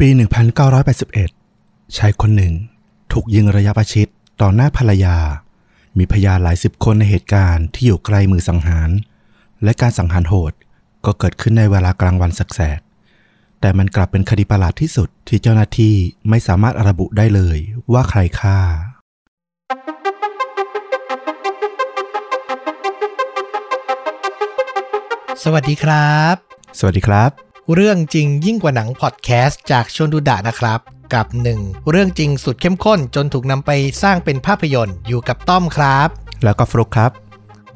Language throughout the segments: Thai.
ปี 1981 ชายคนหนึ่ง ถูกยิงระยะประชิดต่อหน้าภรรยา มีพยานหลายสิบคนในเหตุการณ์ที่อยู่ไกลมือสังหาร และการสังหารโหดก็เกิดขึ้นในเวลากลางวันแสกๆแต่มันกลับเป็นคดีประหลาดที่สุดที่เจ้าหน้าที่ไม่สามารถระบุได้เลยว่าใครฆ่า สวัสดีครับ สวัสดีครับ เรื่องจริงยิ่งกว่าหนังพอดแคสต์จากชวนดูดะนะครับ กับหนึ่งเรื่องจริงสุดเข้มข้นจนถูกนำไปสร้างเป็นภาพยนตร์อยู่กับต้อมครับ แล้วก็ฟลุกครับ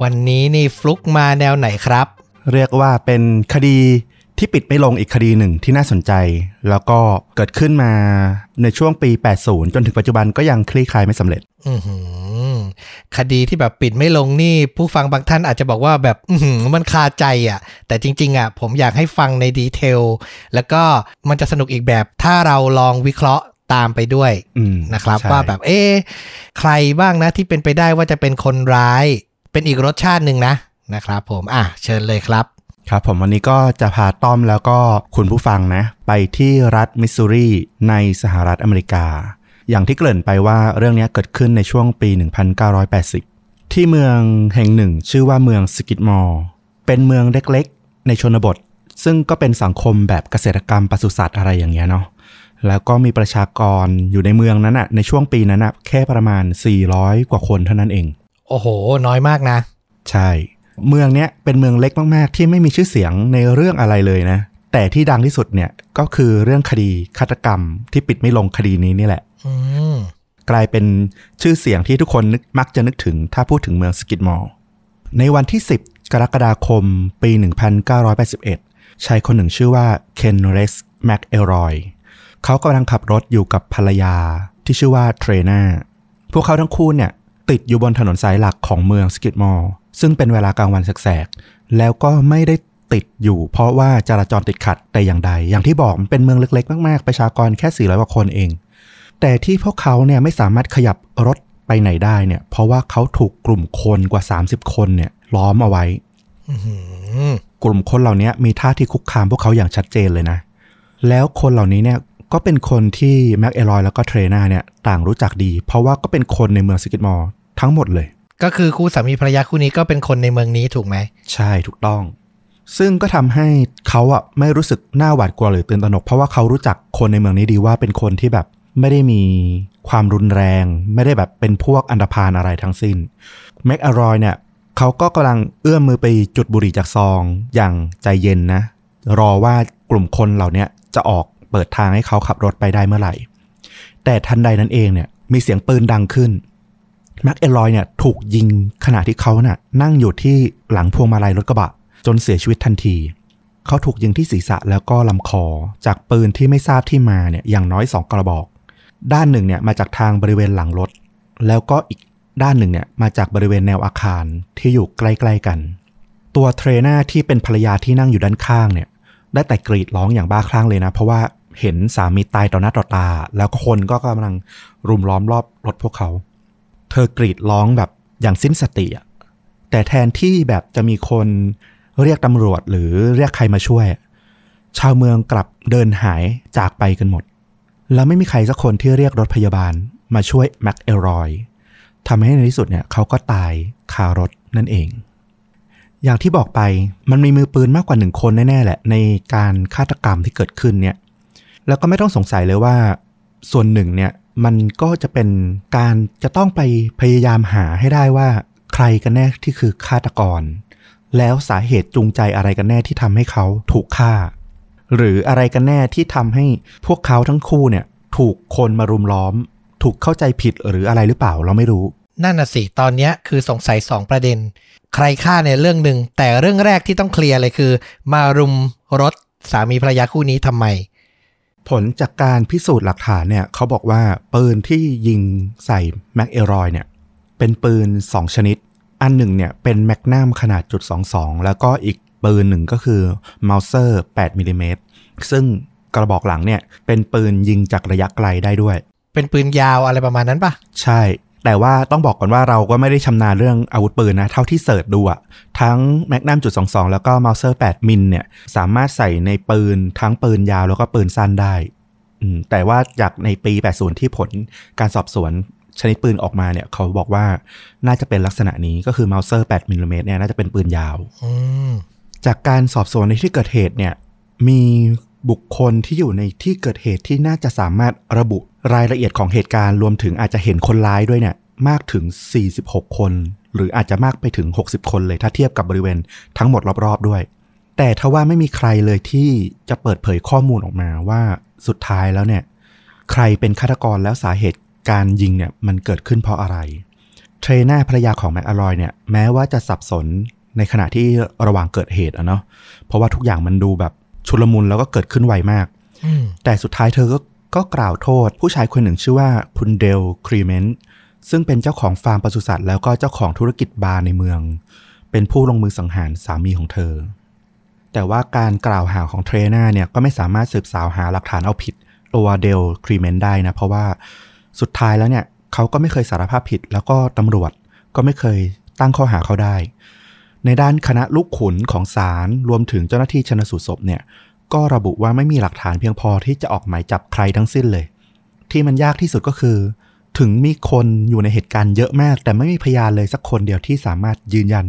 วันนี้นี่ฟลุกมาแนวไหนครับ เรียกว่าเป็นคดีที่ปิดไม่ลงอีกคดีหนึ่งที่น่าสนใจ แล้วก็เกิดขึ้นมาในช่วงปี 80 จนถึงปัจจุบันก็ยังคลี่คลายไม่สำเร็จ อือหือ คดีที่แบบปิดไม่ลงนี่ ผู้ฟังบางท่านอาจจะบอกว่าแบบอือหือมันคาใจอะ แต่จริง ๆอะผมอยากให้ฟังในดีเทลแล้วก็มันจะสนุกอีกแบบถ้าเราลองวิเคราะห์ตามไปด้วยอืมนะครับใช่ว่าแบบเอ๊ะใครบ้างนะที่เป็นไปได้ว่าจะเป็นคนร้าย เป็นอีกรสชาติหนึ่งนะนะครับผมอะเชิญเลยครับ ครับผมวันนี้ก็จะพาต้อมแล้วก็คุณผู้ฟังนะ ไปที่รัฐมิสซูรีในสหรัฐอเมริกา อย่างที่เกริ่นไปว่าเรื่องนี้เกิดขึ้นในช่วงปี 1980 ที่เมืองแห่งหนึ่ง ชื่อว่าเมืองสกิตมอร์เป็นเมืองเล็กๆ ในชนบท ซึ่งก็เป็นสังคมแบบเกษตรกรรมปศุสัตว์อะไรอย่างเงี้ยเนาะแล้วก็มีประชากรอยู่ในเมืองนั้นอะในช่วงปีนั้นอะแค่ประมาณ 400 กว่าคนเท่านั้นเอง โอ้โห น้อยมากนะ ใช่ เมืองเนี้ยเป็นเมืองเล็กมากๆ ที่ไม่มีชื่อเสียงในเรื่องอะไรเลยนะ แต่ที่ดังที่สุดเนี่ยก็คือเรื่องคดีฆาตกรรมที่ปิดไม่ลงคดีนี้นี่แหละอืม กลายเป็นชื่อเสียงที่ทุกคนนึกมักจะนึกถึงถ้าพูดถึงเมืองสกิดมอร์ในวันที่ 10 กรกฎาคม ปี 1981 ชายคนหนึ่งชื่อว่าเคนเร็กซ์แม็กเอลรอยเขากำลังขับรถอยู่กับภรรยาที่ชื่อว่าเทรนาพวกเขาทั้งคู่เนี่ย ติดอยู่บนถนนสายหลักของเมืองสกิดมอร์ซึ่งเป็นเวลากลางวันแสกๆ แล้วก็ไม่ได้ติดอยู่ เพราะว่าจราจรติดขัดแต่อย่างใด อย่างที่บอกมันเป็นเมืองเล็กๆ มากๆ ประชากรแค่ 400กว่าคนเอง แต่ที่พวกเขาเนี่ยไม่สามารถขยับรถไปไหนได้เนี่ย เพราะว่าเขาถูกกลุ่มคนกว่า 30 คนเนี่ย ล้อมเอาไว้อืมกลุ่มคนเหล่านี้มีท่าทีคุกคามพวกเขาอย่างชัดเจนเลยนะ แล้วคนเหล่านี้เนี่ยก็เป็นคนที่แม็กเอลรอยแล้วก็เทรนาเนี่ยต่างรู้จักดี เพราะว่าก็เป็นคนในเมืองสกิดมอร์ทั้งหมดเลย ก็คือคู่สามีภรรยาคู่นี้ก็เป็นคนในเมืองนี้ถูกไหม ใช่ถูกต้อง ซึ่งก็ทำให้เขาอะไม่รู้สึกหน้าหวาดกลัวหรือตื่นตระหนก เพราะว่าเขารู้จักคนในเมืองนี้ดีว่าเป็นคนที่แบบ ไม่ได้มีความรุนแรง ไม่ได้แบบเป็นพวกอันธพาลอะไรทั้งสิ้นแม็กอารอยเนี่ยเขาก็กำลังเอื้อมมือไปจุดบุหรี่จากซองอย่างใจเย็นนะ รอว่ากลุ่มคนเหล่านี้จะออกเปิดทางให้เขาขับรถไปได้เมื่อไหร่ แต่ทันใดนั้นเองเนี่ยมีเสียงปืนดังขึ้นแม็กเอลอยเนี่ยถูกยิงขณะที่เขาน่ะนั่งอยู่ที่หลังพวงมาลัยรถกระบะ จนเสียชีวิตทันที เขาถูกยิงที่ศีรษะแล้วก็ลำคอจากปืนที่ไม่ทราบที่มาเนี่ยอย่างน้อยสองกระบอก ด้านหนึ่งเนี่ยมาจากทางบริเวณหลังรถ แล้วก็อีกด้านหนึ่งเนี่ยมาจากบริเวณแนวอาคารที่อยู่ใกล้ๆกัน ตัวเทรนาที่เป็นภรรยาที่นั่งอยู่ด้านข้างเนี่ยได้แต่กรีดร้องอย่างบ้าคลั่งเลยนะ เพราะว่าเห็นสามีตายต่อหน้าต่อตา แล้วก็คนก็กำลังรุมล้อมรอบรถพวกเขา เธอกรีดร้องแบบอย่างสิ้นสติอะแต่แทนที่แบบจะมีคนเรียกตำรวจหรือเรียกใครมาช่วย ชาวเมืองกลับเดินหายจากไปกันหมด แล้วไม่มีใครสักคนที่เรียกรถพยาบาลมาช่วยแม็กเอลรอยทำให้ในที่สุดเนี่ยเขาก็ตายคารถนั่นเอง อย่างที่บอกไปมันมีมือปืนมากกว่าหนึ่งคนแน่ๆแหละ ในการฆาตกรรมที่เกิดขึ้นเนี่ย แล้วก็ไม่ต้องสงสัยเลยว่า ส่วนหนึ่งเนี่ยมันก็จะเป็นการจะต้องไปพยายามหาให้ได้ว่า ใครกันแน่ที่คือฆาตกร แล้วสาเหตุจูงใจอะไรกันแน่ที่ทำให้เขาถูกฆ่า หรืออะไรกันแน่ที่ทำให้พวกเขาทั้งคู่เนี่ย ถูกคนมารุมล้อม ถูกเข้าใจผิดหรืออะไรหรือเปล่าเราไม่รู้ นั่นน่ะสิตอนเนี้ยคือสงสัยสองประเด็น ใครฆ่าในเรื่องหนึ่งแต่เรื่องแรกที่ต้องเคลียร์เลยคือ มารุมรถสามีภรรยาคู่นี้ทำไม ผลจากการพิสูจน์หลักฐานเนี่ยเขาบอกว่าปืนที่ยิงใส่แม็กเอลรอยเนี่ยเป็นปืน 2 ชนิด อันหนึ่งเนี่ยเป็นแมกนัมขนาดจุด22แล้วก็อีก ปืนหนึ่งก็คือเมาเซอร์8มิลลิเมตรซึ่งกระบอกหลังเนี่ยเป็นปืนยิงจากระยะไกลได้ด้วย เป็นปืนยาวอะไรประมาณนั้นปะใช่ แต่ว่าต้องบอกก่อนว่าเราก็ไม่ได้ชำนาญเรื่องอาวุธปืนนะ เท่าที่ search ดูอะทั้งแมกนัมจุด22แล้วก็เมาเซอร์8มิลเนี่ยสามารถใส่ในปืนทั้งปืนยาวแล้วก็ปืนสั้นได้อืมแต่ว่าจากในปี 80 ที่ผลการสอบสวนชนิดปืนออกมาเนี่ย เขาบอกว่าน่าจะเป็นลักษณะนี้ก็คือ Mauser 8มิลลิเมตรเนี่ยน่าจะเป็นปืนยาวอืม จากการสอบสวนในที่เกิดเหตุเนี่ยมีบุคคลที่อยู่ในที่เกิดเหตุที่น่าจะสามารถระบุรายละเอียดของเหตุการณ์รวมถึงอาจจะเห็นคนร้ายด้วยเนี่ยมากถึง 46 คน หรืออาจจะมากไปถึง 60 คนเลยถ้าเทียบกับบริเวณทั้งหมดรอบๆด้วย แต่ทว่าไม่มีใครเลยที่จะเปิดเผยข้อมูลออกมาว่าสุดท้ายแล้วเนี่ย ใครเป็นฆาตกรแล้วสาเหตุการยิงเนี่ยมันเกิดขึ้นเพราะอะไร เทรน่าภรรยาของแม็กเอลรอยเนี่ยแม้ว่าจะสับสน ในขณะที่ระหว่างเกิดเหตุอะเนาะเพราะว่าทุกอย่างมันดูแบบชุลมุนแล้วก็เกิดขึ้นไวมากอืมแต่สุดท้ายเธอก็ก็กล่าวโทษ ผู้ชายคนหนึ่งชื่อว่าคุณเดลคลีเมนต์ซึ่งเป็นเจ้าของฟาร์มปศุสัตว์แล้วก็เจ้าของธุรกิจบาร์ในเมือง เป็นผู้ลงมือสังหารสามีของเธอ แต่ว่าการกล่าวหาของเทรน่าเนี่ยก็ไม่สามารถสืบสาวหาหลักฐานเอาผิดตัวเดลคลีเมนต์ได้นะ เพราะว่าสุดท้ายแล้วเนี่ยเขาก็ไม่เคยสารภาพผิด แล้วก็ตำรวจก็ไม่เคยตั้งข้อหาเขาได้ ในด้านคณะลูกขุนของศาลรวมถึงเจ้าหน้าที่ชนสูตรศพเนี่ยก็ระบุว่าไม่มีหลักฐานเพียงพอที่จะออกหมายจับใครทั้งสิ้นเลย ที่มันยากที่สุดก็คือ ถึงมีคนอยู่ในเหตุการณ์เยอะมาก แต่ไม่มีพยานเลยสักคนเดียวที่สามารถยืนยัน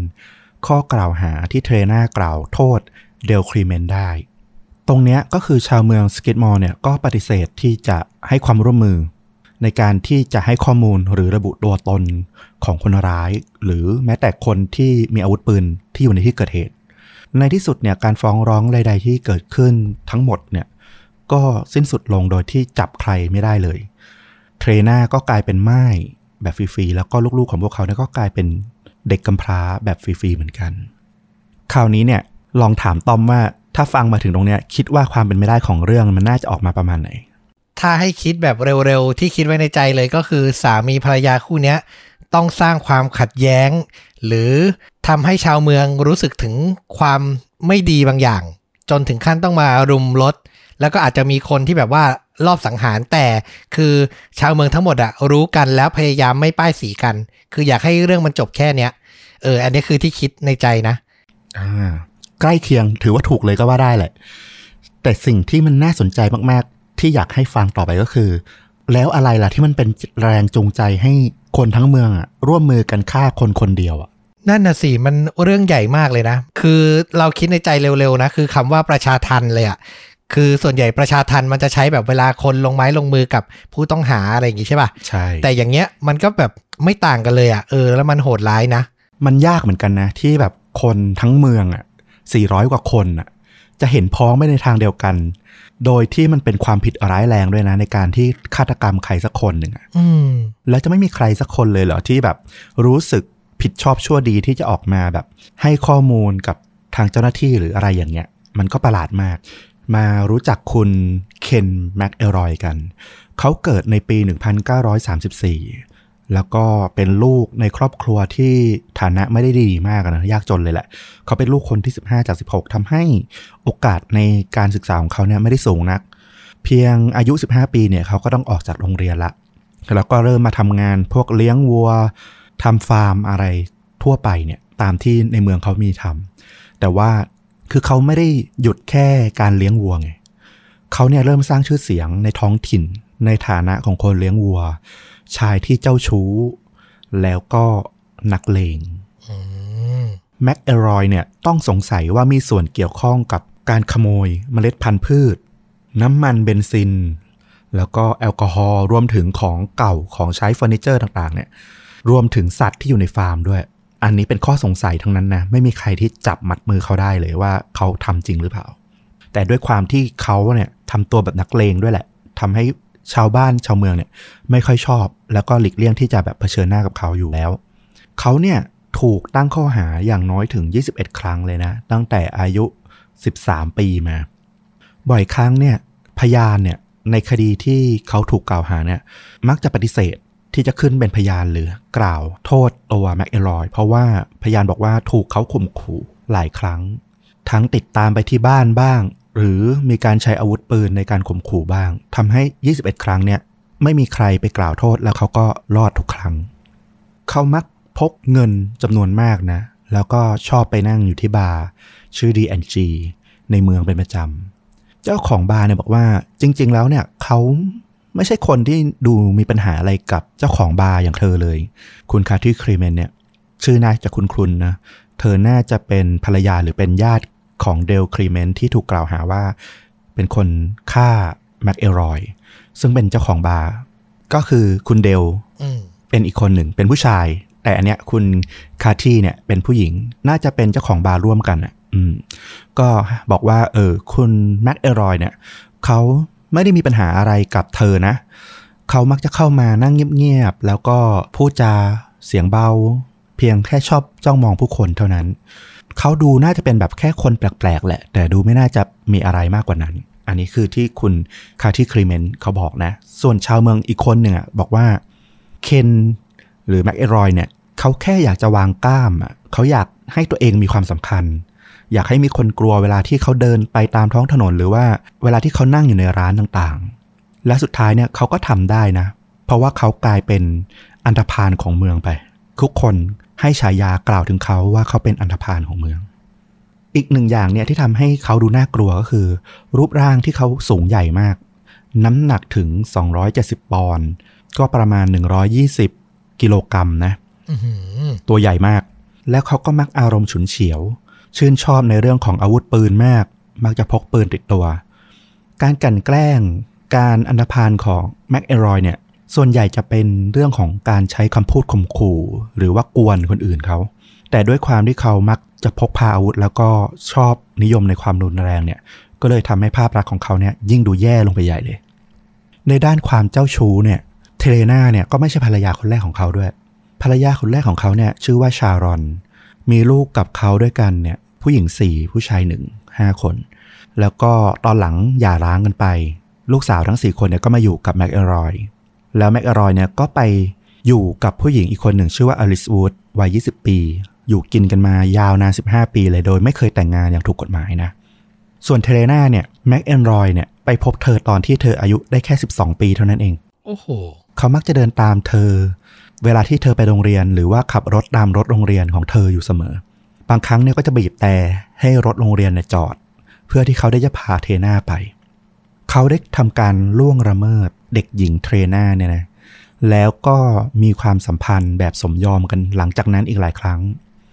ข้อกล่าวหาที่เทรน่ากล่าวโทษเดลคลีเมนต์ได้ ตรงเนี้ยก็คือชาวเมืองสกิดมอร์เนี่ยก็ปฏิเสธที่จะให้ความร่วมมือ ในการที่จะให้ข้อมูลหรือระบุตัวตนของคนร้าย หรือแม้แต่คนที่มีอาวุธปืนที่อยู่ในที่เกิดเหตุ ในที่สุดเนี่ยการฟ้องร้องใด ๆ ที่เกิดขึ้นทั้งหมดเนี่ยก็สิ้นสุดลงโดยที่จับใครไม่ได้เลย เทรน่าก็กลายเป็นไม้แบบฟรีๆแล้วก็ลูกๆของพวกเขาเนี่ยก็กลายเป็นเด็กกำพร้าแบบฟรีๆเหมือนกัน คราวนี้เนี่ยลองถามต้อมว่าถ้าฟังมาถึงตรงเนี้ยคิดว่าความเป็นไม่ได้ของเรื่องมันน่าจะออกมาประมาณไหน ถ้าให้คิดแบบเร็วๆ ที่คิดไว้ในใจเลยก็คือสามีภรรยาคู่เนี้ยต้องสร้างความขัดแย้ง หรือทำให้ชาวเมืองรู้สึกถึงความไม่ดีบางอย่าง จนถึงขั้นต้องมารุมรถ แล้วก็อาจจะมีคนที่แบบว่ารอบสังหารแต่คือชาวเมืองทั้งหมดอะรู้กันแล้วพยายามไม่ป้ายสีกัน คืออยากให้เรื่องมันจบแค่เนี้ยเออ อันนี้คือที่คิดในใจนะอ่าใกล้เคียงถือว่าถูกเลยก็ว่าได้แหละ แต่สิ่งที่มันน่าสนใจมากๆ ที่อยากให้ฟังต่อไปก็คือ แล้วอะไรล่ะที่มันเป็นแรงจูงใจให้คนทั้งเมืองอะร่วมมือกันฆ่าคนคนเดียวอะนั่นน่ะสิมันเรื่องใหญ่มากเลยนะ คือเราคิดในใจเร็วๆนะคือคำว่าประชาทันเลยอะคือส่วนใหญ่ประชาทันมันจะใช้แบบเวลาคนลงไม้ลงมือกับผู้ต้องหาอะไรอย่างงี้ใช่ป่ะใช่แต่อย่างเงี้ยมันก็แบบไม่ต่างกันเลยอะเออแล้วมันโหดร้ายนะ มันยากเหมือนกันนะ ที่แบบคนทั้งเมืองอะ400กว่าคนอะจะเห็นพ้องไม่ในทางเดียวกัน โดยที่มันเป็นความผิดร้ายแรงด้วยนะ ในการที่ฆาตกรรมใครสักคนหนึ่งอะอืมแล้วจะไม่มีใครสักคนเลยเหรอที่แบบ รู้สึกผิดชอบชั่วดีที่จะออกมาแบบ ให้ข้อมูลกับทางเจ้าหน้าที่หรืออะไรอย่างเงี้ย มันก็ประหลาดมาก มารู้จักคุณเคนแม็กเอรอยกัน เขาเกิดในปี 1934 แล้วก็เป็นลูกในครอบครัวที่ฐานะไม่ได้ดีมากนะยากจนเลยแหละ เขาเป็นลูกคนที่ 15 จาก 16ทำให้โอกาสในการศึกษาของเขาเนี่ยไม่ได้สูงนัก เพียงอายุ 15 ปีเนี่ยเขาก็ต้องออกจากโรงเรียนละ แล้วก็เริ่มมาทำงานพวกเลี้ยงวัวทำฟาร์มอะไรทั่วไปเนี่ยตามที่ในเมืองเขามีทำแต่ว่าคือเขาไม่ได้หยุดแค่การเลี้ยงวัวไงเขาเนี่ยเริ่มสร้างชื่อเสียงในท้องถิ่นในฐานะของคนเลี้ยงวัว ชายที่เจ้าชู้ แล้วก็นักเลงอืมแม็กเอลรอยเนี่ยต้องสงสัยว่ามีส่วนเกี่ยวข้องกับการขโมยเมล็ดพันธุ์พืช น้ำมันเบนซิน แล้วก็แอลกอฮอล์รวมถึงของเก่าของใช้เฟอร์นิเจอร์ต่างๆ เนี่ย รวมถึงสัตว์ที่อยู่ในฟาร์มด้วย อันนี้เป็นข้อสงสัยทั้งนั้นนะไม่มีใครที่จับมัดมือเขาได้เลยว่าเขาทำจริงหรือเปล่า แต่ด้วยความที่เขาเนี่ยทำตัวแบบนักเลงด้วยแหละทำให้ ชาวบ้านชาวเมืองเนี่ยไม่ค่อยชอบ แล้วก็หลีกเลี่ยงที่จะแบบเผชิญหน้ากับเขาอยู่แล้ว เขาเนี่ยถูกตั้งข้อหาอย่างน้อยถึง 21 ครั้งเลยนะ ตั้งแต่อายุ 13 ปีมา บ่อยครั้งเนี่ยพยานเนี่ยในคดีที่เขาถูกกล่าวหาเนี่ยมักจะปฏิเสธที่จะขึ้นเป็นพยานหรือกล่าวโทษตัวแม็กเอรอย เพราะว่าพยานบอกว่าถูกเขาข่มขู่หลายครั้ง ทั้งติดตามไปที่บ้านบ้าง หรือมีการใช้อาวุธปืนในการข่มขู่บ้างทำให้ 21 ครั้งเนี่ยไม่มีใครไปกล่าวโทษแล้วเขาก็รอดทุกครั้ง เขามักพกเงินจำนวนมากนะ แล้วก็ชอบไปนั่งอยู่ที่บาร์ชื่อ D&G ในเมืองเป็นประจำ เจ้าของบาร์เนี่ยบอกว่าจริง ๆ แล้วเนี่ยเขาไม่ใช่คนที่ดูมีปัญหาอะไรกับเจ้าของบาร์อย่างเธอเลย คุณคาที่ครีเมนเนี่ยชื่อน่าจะคุ้นๆนะ เธอน่าจะเป็นภรรยาหรือเป็นญาติ ของเดลครีเมนที่ถูกกล่าวหาว่า เป็นคนฆ่าแม็กเอรอยซึ่งเป็นเจ้าของบาร์ก็คือคุณเดลอืมเป็นอีกคนหนึ่งเป็นผู้ชาย แต่อันเนี้ยคุณคาที่เนี่ยเป็นผู้หญิงน่าจะเป็นเจ้าของบาร์ร่วมกันอะอืมก็บอกว่า เออ คุณแม็กเอรอยเนี่ยเขาไม่ได้มีปัญหาอะไรกับเธอนะ เขามักจะเข้ามานั่งเงียบๆ แล้วก็พูดจาเสียงเบา เพียงแค่ชอบจ้องมองผู้คนเท่านั้น เขาดูน่าจะเป็นแบบแค่คนแปลกๆ แหละ แต่ดูไม่น่าจะมีอะไรมากกว่านั้น อันนี้คือที่คุณคาที่ครีเมนเขาบอกนะ ส่วนชาวเมืองอีกคนหนึ่งอะบอกว่าเคนหรือแม็กเอรอยเนี่ยเขาแค่อยากจะวางกล้ามอะเขาอยากให้ตัวเองมีความสำคัญ อยากให้มีคนกลัวเวลาที่เขาเดินไปตามท้องถนนหรือว่าเวลาที่เขานั่งอยู่ในร้านต่างๆ และสุดท้ายเนี่ยเขาก็ทำได้นะ เพราะว่าเขากลายเป็นอันธพาลของเมืองไป ทุกคน ให้ฉายากล่าวถึงเขาว่าเขาเป็นอันธพาลของเมือง อีกหนึ่งอย่างเนี่ยที่ทำให้เขาดูน่ากลัวก็คือ รูปร่างที่เขาสูงใหญ่มาก น้ำหนักถึง 270 ปอนด์ก็ประมาณ 120 กิโลกรัมนะอื้อหือตัวใหญ่มาก แล้วเขาก็มักอารมณ์ฉุนเฉียว ชื่นชอบในเรื่องของอาวุธปืนมาก มักจะพกปืนติดตัว การกลันแกล้ง การอันธพาลของแม็กเอรอยเนี่ย ส่วนใหญ่จะเป็นเรื่องของการใช้คำพูดข่มขู่ หรือว่ากวนคนอื่นเขา แต่ด้วยความที่เขามักจะพกพาอาวุธ แล้วก็ชอบนิยมในความรุนแรงเนี่ย ก็เลยทำให้ภาพลักษณ์ของเขาเนี่ยยิ่งดูแย่ลงไปใหญ่เลย ในด้านความเจ้าชู้เนี่ยเทเลนาเนี่ยก็ไม่ใช่ภรรยาคนแรกของเขาด้วย ภรรยาคนแรกของเขาเนี่ยชื่อว่าชารอน มีลูกกับเขาด้วยกันเนี่ยผู้หญิงสี่ผู้ชายหนึ่งห้าคน แล้วก็ตอนหลังหย่าร้างกันไป ลูกสาวทั้งสี่คนเนี่ยก็มาอยู่กับแม็กเอรอย แล้วแม็กเอรอยเนี่ยก็ไปอยู่กับผู้หญิงอีกคนหนึ่งชื่อว่าอลิสวูดวัย 20 ปี อยู่กินกันมายาวนาน 15 ปีเลยโดยไม่เคยแต่งงานอย่างถูกกฎหมายนะ ส่วนเทรน่าเนี่ยแม็กเอนรอยเนี่ยไปพบเธอตอนที่เธออายุได้แค่ 12 ปีเท่านั้นเอง โอ้โห เขามักจะเดินตามเธอ เวลาที่เธอไปโรงเรียนหรือว่าขับรถตามรถโรงเรียนของเธออยู่เสมอ บางครั้งเนี่ยก็จะบีบแตรให้รถโรงเรียนเนี่ยจอด เพื่อที่เขาได้จะพาเทรน่าไป เขาได้ทำการล่วงละเมิดเด็กหญิงเทรน่าเนี่ยนะแล้วก็มีความสัมพันธ์แบบสมยอมกันหลังจากนั้นอีกหลายครั้ง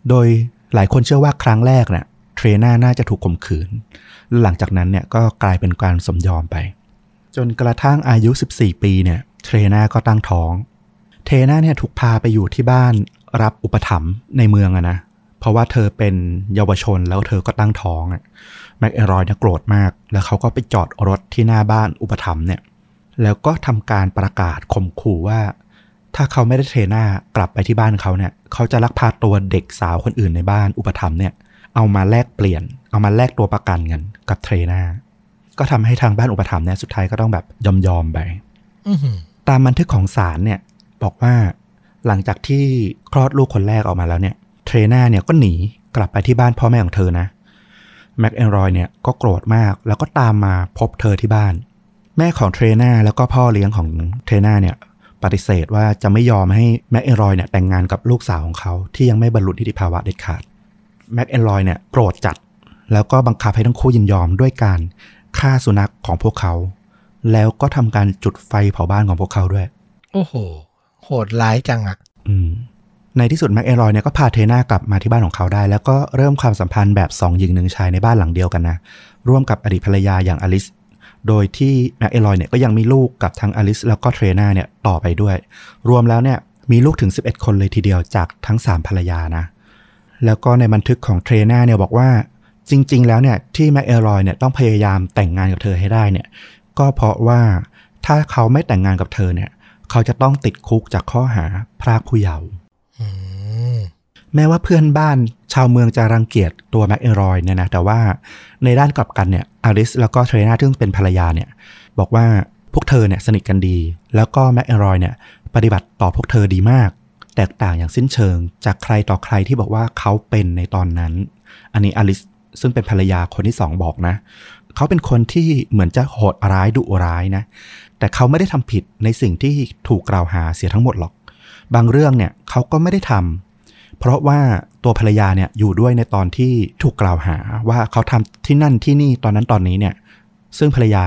โดยหลายคนเชื่อว่าครั้งแรกเนี่ยเทรน่าน่าจะถูกข่มขืน หลังจากนั้นเนี่ยก็กลายเป็นการสมยอมไป จนกระทั่งอายุ 14 ปีเนี่ยเทรน่าก็ตั้งท้อง เทรน่าเนี่ยถูกพาไปอยู่ที่บ้านรับอุปถัมภ์ในเมืองอะนะ เพราะว่าเธอเป็นเยาวชนแล้วเธอก็ตั้งท้องอะ แม็กเอรอยเนี่ยโกรธมาก แล้วเขาก็ไปจอดรถที่หน้าบ้านอุปถัมภ์เนี่ย แล้วก็ทำการประกาศข่มขู่ว่า ถ้าเขาไม่ได้เทรน่ากลับไปที่บ้านเขาเนี่ย เขาจะลักพาตัวเด็กสาวคนอื่นในบ้านอุปถัมภ์เนี่ย เอามาแลกเปลี่ยน เอามาแลกตัวประกันกันกับเทรน่า ก็ทำให้ทางบ้านอุปถัมภ์เนี่ยสุดท้ายก็ต้องแบบยอมยอมๆไปอือหือตามบันทึกของศาลเนี่ย บอกว่าหลังจากที่คลอดลูกคนแรกออกมาแล้วเนี่ย เทรน่าเนี่ยก็หนีกลับไปที่บ้านพ่อแม่ของเธอนะ แม็กแอนรอยเนี่ยก็โกรธมาก แล้วก็ตามมาพบเธอที่บ้าน แม่ของเทรน่าแล้วก็พ่อเลี้ยงของเทรน่าเนี่ยปฏิเสธว่าจะไม่ยอมให้แม็กแอนรอยเนี่ยแต่งงานกับลูกสาวของเขาที่ยังไม่บรรลุนิติภาวะเด็ดขาดแม็กแอนรอยเนี่ยโกรธจัด แล้วก็บังคับให้ทั้งคู่ยินยอมด้วยการฆ่าสุนัขของพวกเขา แล้วก็ทำการจุดไฟเผาบ้านของพวกเขาด้วย โอ้โห โหดร้ายจังอะอืม ในที่สุดแม็กเอรอยเนี่ยก็พาเทรน่ากลับมาที่บ้านของเขาได้ แล้วก็เริ่มความสัมพันธ์แบบสองหญิงหนึ่งชายในบ้านหลังเดียวกันนะ ร่วมกับอดีตภรรยาอย่างอลิส โดยที่แม็กเอรอยเนี่ยก็ยังมีลูกกับทั้งอลิสแล้วก็เทรน่าเนี่ยต่อไปด้วย รวมแล้วเนี่ยมีลูกถึง 11 คนเลยทีเดียวจากทั้ง 3 ภรรยานะ แล้วก็ในบันทึกของเทรน่าเนี่ยบอกว่าจริง ๆ แล้วเนี่ยที่แม็กเอรอยเนี่ยต้องพยายามแต่งงานกับเธอให้ได้เนี่ยก็เพราะว่าถ้าเขาไม่แต่งงานกับเธอเนี่ย เขาจะต้องติดคุกจากข้อหาพรากผู้เยาว์ แม้ว่าเพื่อนบ้านชาวเมืองจะรังเกียจตัวแม็กเอรอยเนี่ยนะแต่ว่าในด้านกลับกันเนี่ยอลิสแล้วก็เทรน่าซึ่งเป็นภรรยาเนี่ยบอกว่าพวกเธอเนี่ยสนิทกันดี แล้วก็แม็กเอรอยเนี่ยปฏิบัติต่อพวกเธอดีมาก แตกต่างอย่างสิ้นเชิง จากใครต่อใครที่บอกว่าเขาเป็นในตอนนั้น อันนี้อลิสซึ่งเป็นภรรยาคนที่สองบอกนะ เขาเป็นคนที่เหมือนจะโหดร้ายดุร้ายนะ แต่เขาไม่ได้ทำผิดในสิ่งที่ถูกกล่าวหาเสียทั้งหมดหรอก บางเรื่องเนี่ยเขาก็ไม่ได้ทำ เพราะว่าตัวภรรยาเนี่ยอยู่ด้วยในตอนที่ถูกกล่าวหาว่าเขาทำที่นั่นที่นี่ตอนนั้นตอนนี้เนี่ย ซึ่งภรรยา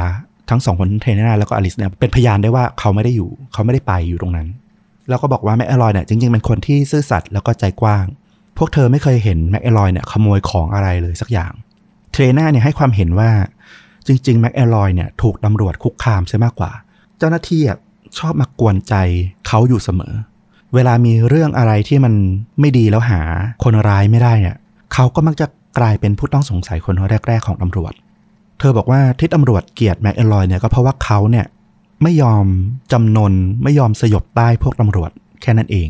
ทั้งสองคนเทรน่าแล้วก็อลิสเนี่ยเป็นพยานได้ว่าเขาไม่ได้อยู่ เขาไม่ได้ไปอยู่ตรงนั้น แล้วก็บอกว่าแมคเอลอยเนี่ยจริงๆเป็นคนที่ซื่อสัตย์แล้วก็ใจกว้าง พวกเธอไม่เคยเห็นแมคเอลอยเนี่ยขโมยของอะไรเลยสักอย่าง เทรน่าเนี่ยให้ความเห็นว่าจริงๆแมคเอลอยเนี่ยถูกตำรวจคุกคามใช่มากกว่า เจ้าหน้าที่ชอบมากวนใจเขาอยู่เสมอ เวลามีเรื่องอะไรที่มันไม่ดีแล้วหาคนร้ายไม่ได้เนี่ยเขาก็มักจะกลายเป็นผู้ต้องสงสัยคนแรก ๆ ของตำรวจ เธอบอกว่าที่ตำรวจเกลียดแม็กเอลอยเนี่ยก็เพราะว่าเขาเนี่ยไม่ยอมจำนนไม่ยอมสยบใต้พวกตำรวจแค่นั้นเอง